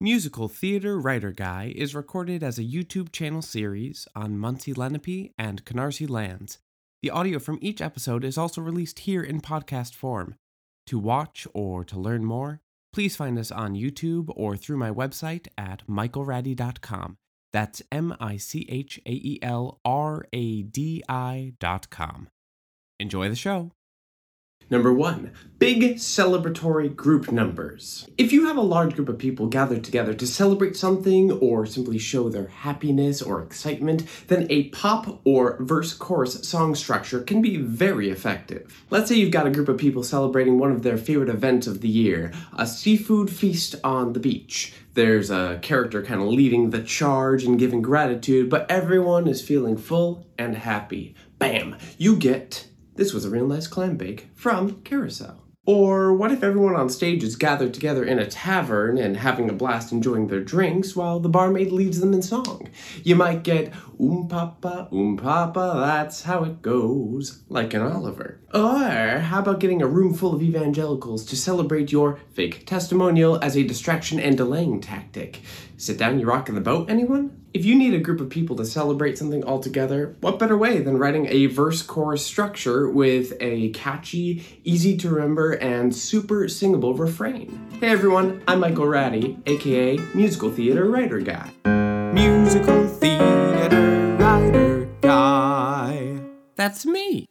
Musical Theater Writer Guy is recorded as a YouTube channel series on Munsee Lenape and Canarsie lands. The audio from each episode is also released here in podcast form. To watch or to learn more, please find us on YouTube or through my website at michaelradi.com. That's M I C H A E L R A D I.com. Enjoy the show. Number one, big celebratory group numbers. If you have a large group of people gathered together to celebrate something or simply show their happiness or excitement, then a pop or verse chorus song structure can be very effective. Let's say you've got a group of people celebrating one of their favorite events of the year, a seafood feast on the beach. There's a character kind of leading the charge and giving gratitude, but everyone is feeling full and happy. Bam! You get this was a real nice clam bake from Carousel. Or what if everyone on stage is gathered together in a tavern and having a blast enjoying their drinks while the barmaid leads them in song? You might get um papa, um papa, that's how it goes, like an Oliver. Or how about getting a room full of evangelicals to celebrate your fake testimonial as a distraction and delaying tactic? Sit down, you rockin' the boat, anyone? If you need a group of people to celebrate something all together, what better way than writing a verse chorus structure with a catchy, easy to remember, and super singable refrain? Hey everyone, I'm Michael Radi, aka Musical Theater Writer Guy. Musical Theater Writer Guy. That's me.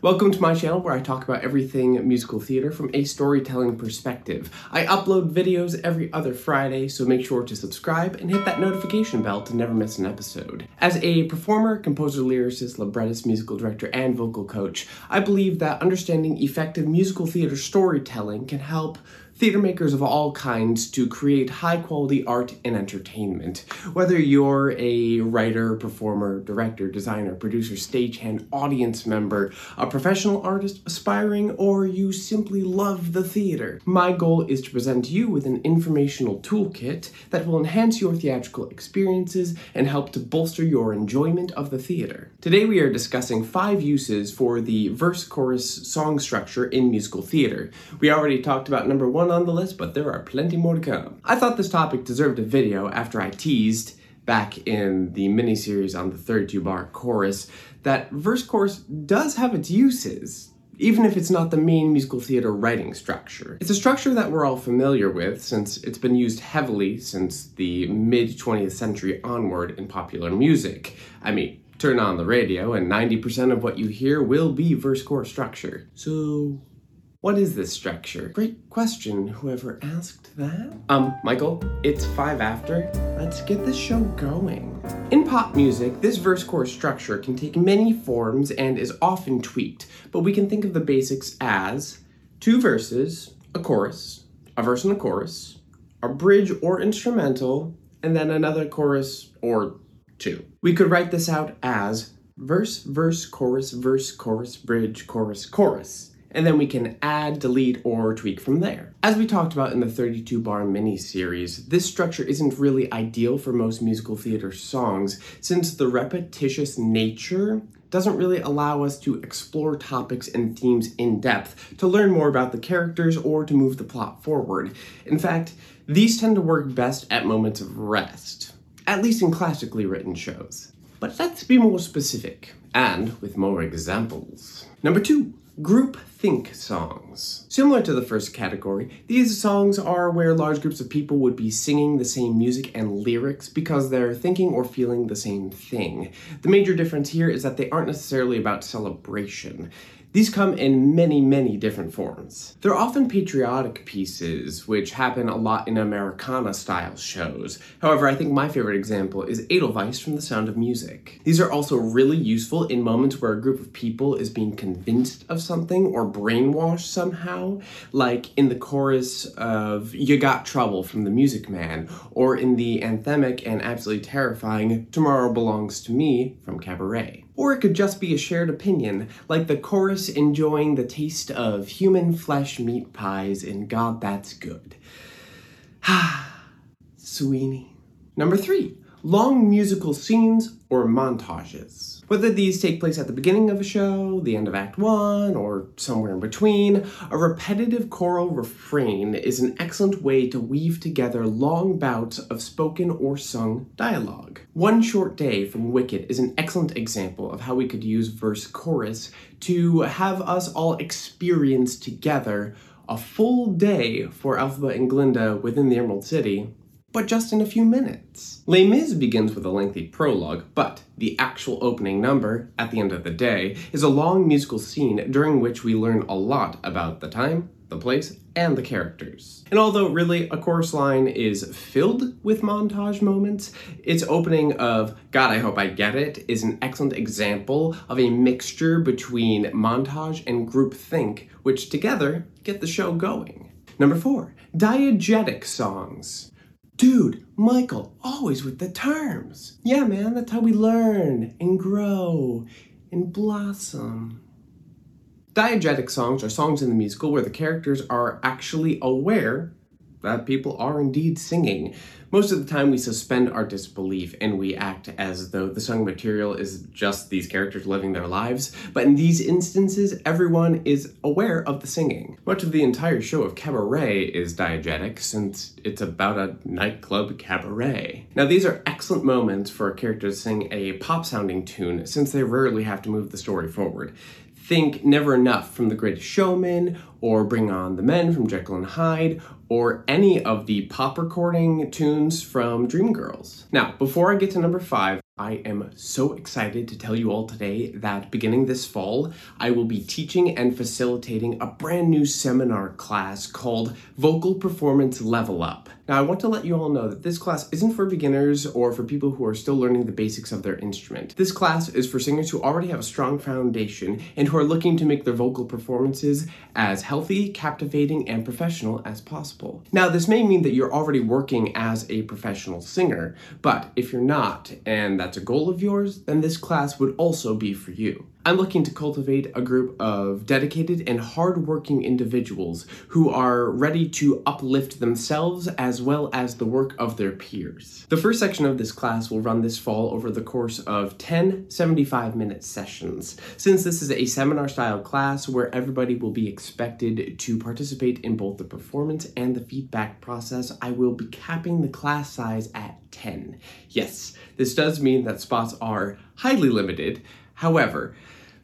Welcome to my channel where I talk about everything musical theater from a storytelling perspective. I upload videos every other Friday, so make sure to subscribe and hit that notification bell to never miss an episode. As a performer, composer, lyricist, librettist, musical director, and vocal coach, I believe that understanding effective musical theater storytelling can help theater makers of all kinds to create high quality art and entertainment. Whether you're a writer, performer, director, designer, producer, stagehand, audience member, a professional artist aspiring, or you simply love the theater, my goal is to present you with an informational toolkit that will enhance your theatrical experiences and help to bolster your enjoyment of the theater. Today we are discussing five uses for the verse chorus song structure in musical theater. We already talked about number one on the list, but there are plenty more to come. I thought this topic deserved a video after I teased back in the miniseries on the 32 bar chorus that verse chorus does have its uses even if it's not the main musical theater writing structure. It's a structure that we're all familiar with since it's been used heavily since the mid 20th century onward in popular music. I mean, turn on the radio and 90% of what you hear will be verse chorus structure. So, what is this structure? Great question, whoever asked that. Um, Michael, it's five after. Let's get this show going. In pop music, this verse chorus structure can take many forms and is often tweaked, but we can think of the basics as two verses, a chorus, a verse and a chorus, a bridge or instrumental, and then another chorus or two. We could write this out as verse, verse, chorus, verse, chorus, bridge, chorus, chorus and then we can add, delete, or tweak from there. As we talked about in the 32 bar mini series, this structure isn't really ideal for most musical theater songs since the repetitious nature doesn't really allow us to explore topics and themes in depth, to learn more about the characters, or to move the plot forward. In fact, these tend to work best at moments of rest, at least in classically written shows. But let's be more specific, and with more examples. Number two, Group think songs. Similar to the first category, these songs are where large groups of people would be singing the same music and lyrics because they're thinking or feeling the same thing. The major difference here is that they aren't necessarily about celebration. These come in many, many different forms. They're often patriotic pieces, which happen a lot in Americana style shows. However, I think my favorite example is Edelweiss from The Sound of Music. These are also really useful in moments where a group of people is being convinced of something or brainwashed somehow, like in the chorus of You Got Trouble from The Music Man, or in the anthemic and absolutely terrifying Tomorrow Belongs to Me from Cabaret. Or it could just be a shared opinion, like the chorus enjoying the taste of human flesh meat pies and God that's good. Sweeney. Number three, long musical scenes or montages. Whether these take place at the beginning of a show, the end of Act 1, or somewhere in between, a repetitive choral refrain is an excellent way to weave together long bouts of spoken or sung dialogue. One Short Day from Wicked is an excellent example of how we could use verse chorus to have us all experience together a full day for Elphaba and Glinda within the Emerald City but just in a few minutes. Les Mis begins with a lengthy prologue, but the actual opening number, at the end of the day, is a long musical scene during which we learn a lot about the time, the place, and the characters. And although really a chorus line is filled with montage moments, its opening of God, I Hope I Get It is an excellent example of a mixture between montage and group think, which together get the show going. Number four, diegetic songs. Dude, Michael, always with the terms. Yeah, man, that's how we learn and grow and blossom. Diegetic songs are songs in the musical where the characters are actually aware that people are indeed singing. Most of the time, we suspend our disbelief and we act as though the sung material is just these characters living their lives. But in these instances, everyone is aware of the singing. Much of the entire show of Cabaret is diegetic since it's about a nightclub cabaret. Now, these are excellent moments for a character to sing a pop sounding tune since they rarely have to move the story forward. Think Never Enough from The Greatest Showman, or Bring On the Men from Jekyll and Hyde, or any of the pop recording tunes from Dreamgirls. Now, before I get to number five, I am so excited to tell you all today that beginning this fall, I will be teaching and facilitating a brand new seminar class called Vocal Performance Level Up. Now, I want to let you all know that this class isn't for beginners or for people who are still learning the basics of their instrument. This class is for singers who already have a strong foundation and who are looking to make their vocal performances as healthy, captivating, and professional as possible. Now, this may mean that you're already working as a professional singer, but if you're not, and that's a goal of yours, then this class would also be for you. I'm looking to cultivate a group of dedicated and hardworking individuals who are ready to uplift themselves as well as the work of their peers. The first section of this class will run this fall over the course of 10 75 minute sessions. Since this is a seminar style class where everybody will be expected to participate in both the performance and the feedback process, I will be capping the class size at 10. Yes, this does mean that spots are highly limited. However,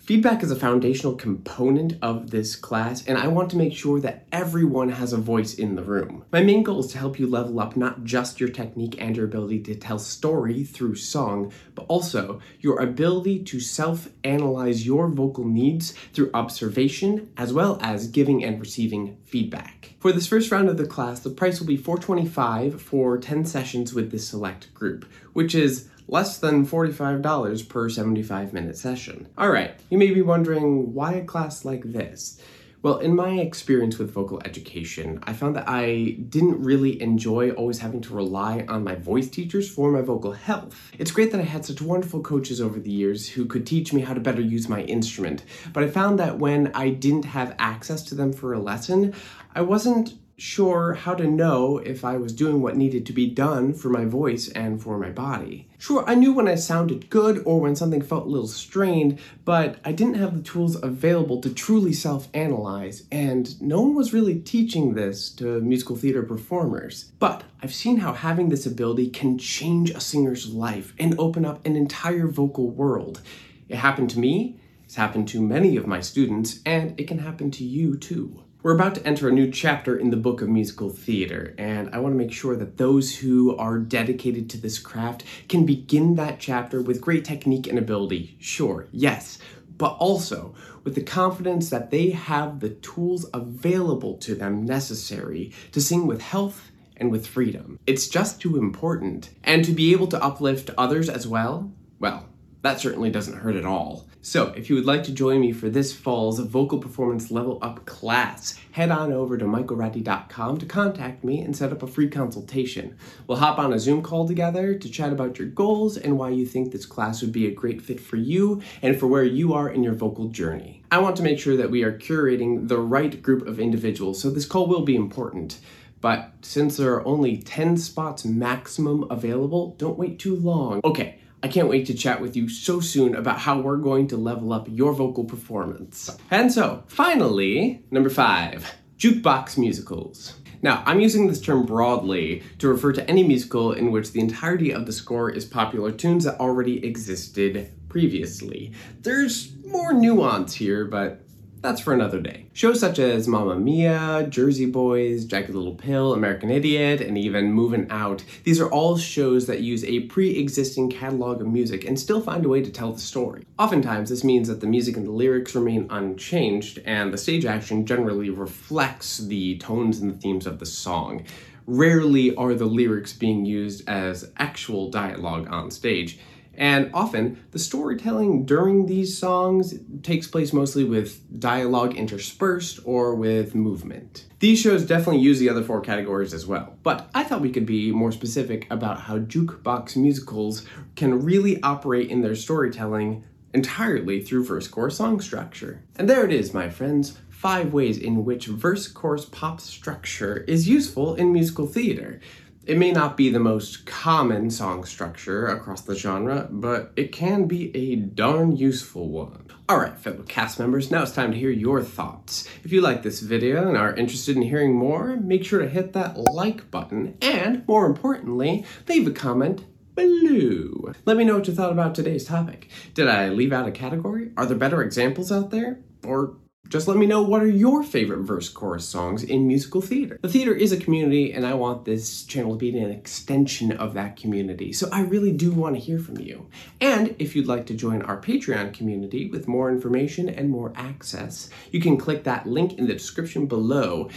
Feedback is a foundational component of this class, and I want to make sure that everyone has a voice in the room. My main goal is to help you level up not just your technique and your ability to tell story through song, but also your ability to self analyze your vocal needs through observation as well as giving and receiving feedback. For this first round of the class, the price will be 425 for 10 sessions with this select group, which is less than $45 per 75 minute session. Alright, you may be wondering why a class like this? Well, in my experience with vocal education, I found that I didn't really enjoy always having to rely on my voice teachers for my vocal health. It's great that I had such wonderful coaches over the years who could teach me how to better use my instrument, but I found that when I didn't have access to them for a lesson, I wasn't sure how to know if I was doing what needed to be done for my voice and for my body. Sure, I knew when I sounded good or when something felt a little strained, but I didn't have the tools available to truly self analyze, and no one was really teaching this to musical theater performers. But I've seen how having this ability can change a singer's life and open up an entire vocal world. It happened to me, it's happened to many of my students, and it can happen to you too. We're about to enter a new chapter in the book of musical theater, and I want to make sure that those who are dedicated to this craft can begin that chapter with great technique and ability. Sure, yes, but also with the confidence that they have the tools available to them necessary to sing with health and with freedom. It's just too important. And to be able to uplift others as well, well, that certainly doesn't hurt at all. So, if you would like to join me for this fall's vocal performance level up class, head on over to michaelradi.com to contact me and set up a free consultation. We'll hop on a Zoom call together to chat about your goals and why you think this class would be a great fit for you and for where you are in your vocal journey. I want to make sure that we are curating the right group of individuals, so this call will be important. but since there are only 10 spots maximum available, don't wait too long. Okay, I can't wait to chat with you so soon about how we're going to level up your vocal performance. And so, finally, number five jukebox musicals. Now, I'm using this term broadly to refer to any musical in which the entirety of the score is popular tunes that already existed previously. There's more nuance here, but that's for another day. Shows such as Mamma Mia, Jersey Boys, Jagged Little Pill, American Idiot, and even Moving Out, these are all shows that use a pre existing catalog of music and still find a way to tell the story. Oftentimes, this means that the music and the lyrics remain unchanged, and the stage action generally reflects the tones and the themes of the song. Rarely are the lyrics being used as actual dialogue on stage. And often, the storytelling during these songs takes place mostly with dialogue interspersed or with movement. These shows definitely use the other four categories as well, but I thought we could be more specific about how jukebox musicals can really operate in their storytelling entirely through verse chorus song structure. And there it is, my friends five ways in which verse chorus pop structure is useful in musical theater. It may not be the most common song structure across the genre, but it can be a darn useful one. Alright, fellow cast members, now it's time to hear your thoughts. If you like this video and are interested in hearing more, make sure to hit that like button, and more importantly, leave a comment below. Let me know what you thought about today's topic. Did I leave out a category? Are there better examples out there? Or just let me know what are your favorite verse chorus songs in musical theater. The theater is a community, and I want this channel to be an extension of that community. So I really do want to hear from you. And if you'd like to join our Patreon community with more information and more access, you can click that link in the description below,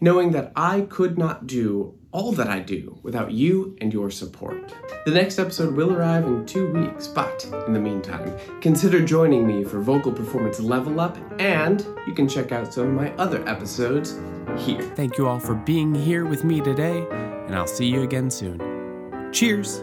knowing that I could not do all that I do without you and your support. The next episode will arrive in two weeks, but in the meantime, consider joining me for Vocal Performance Level Up, and you can check out some of my other episodes here. Thank you all for being here with me today, and I'll see you again soon. Cheers!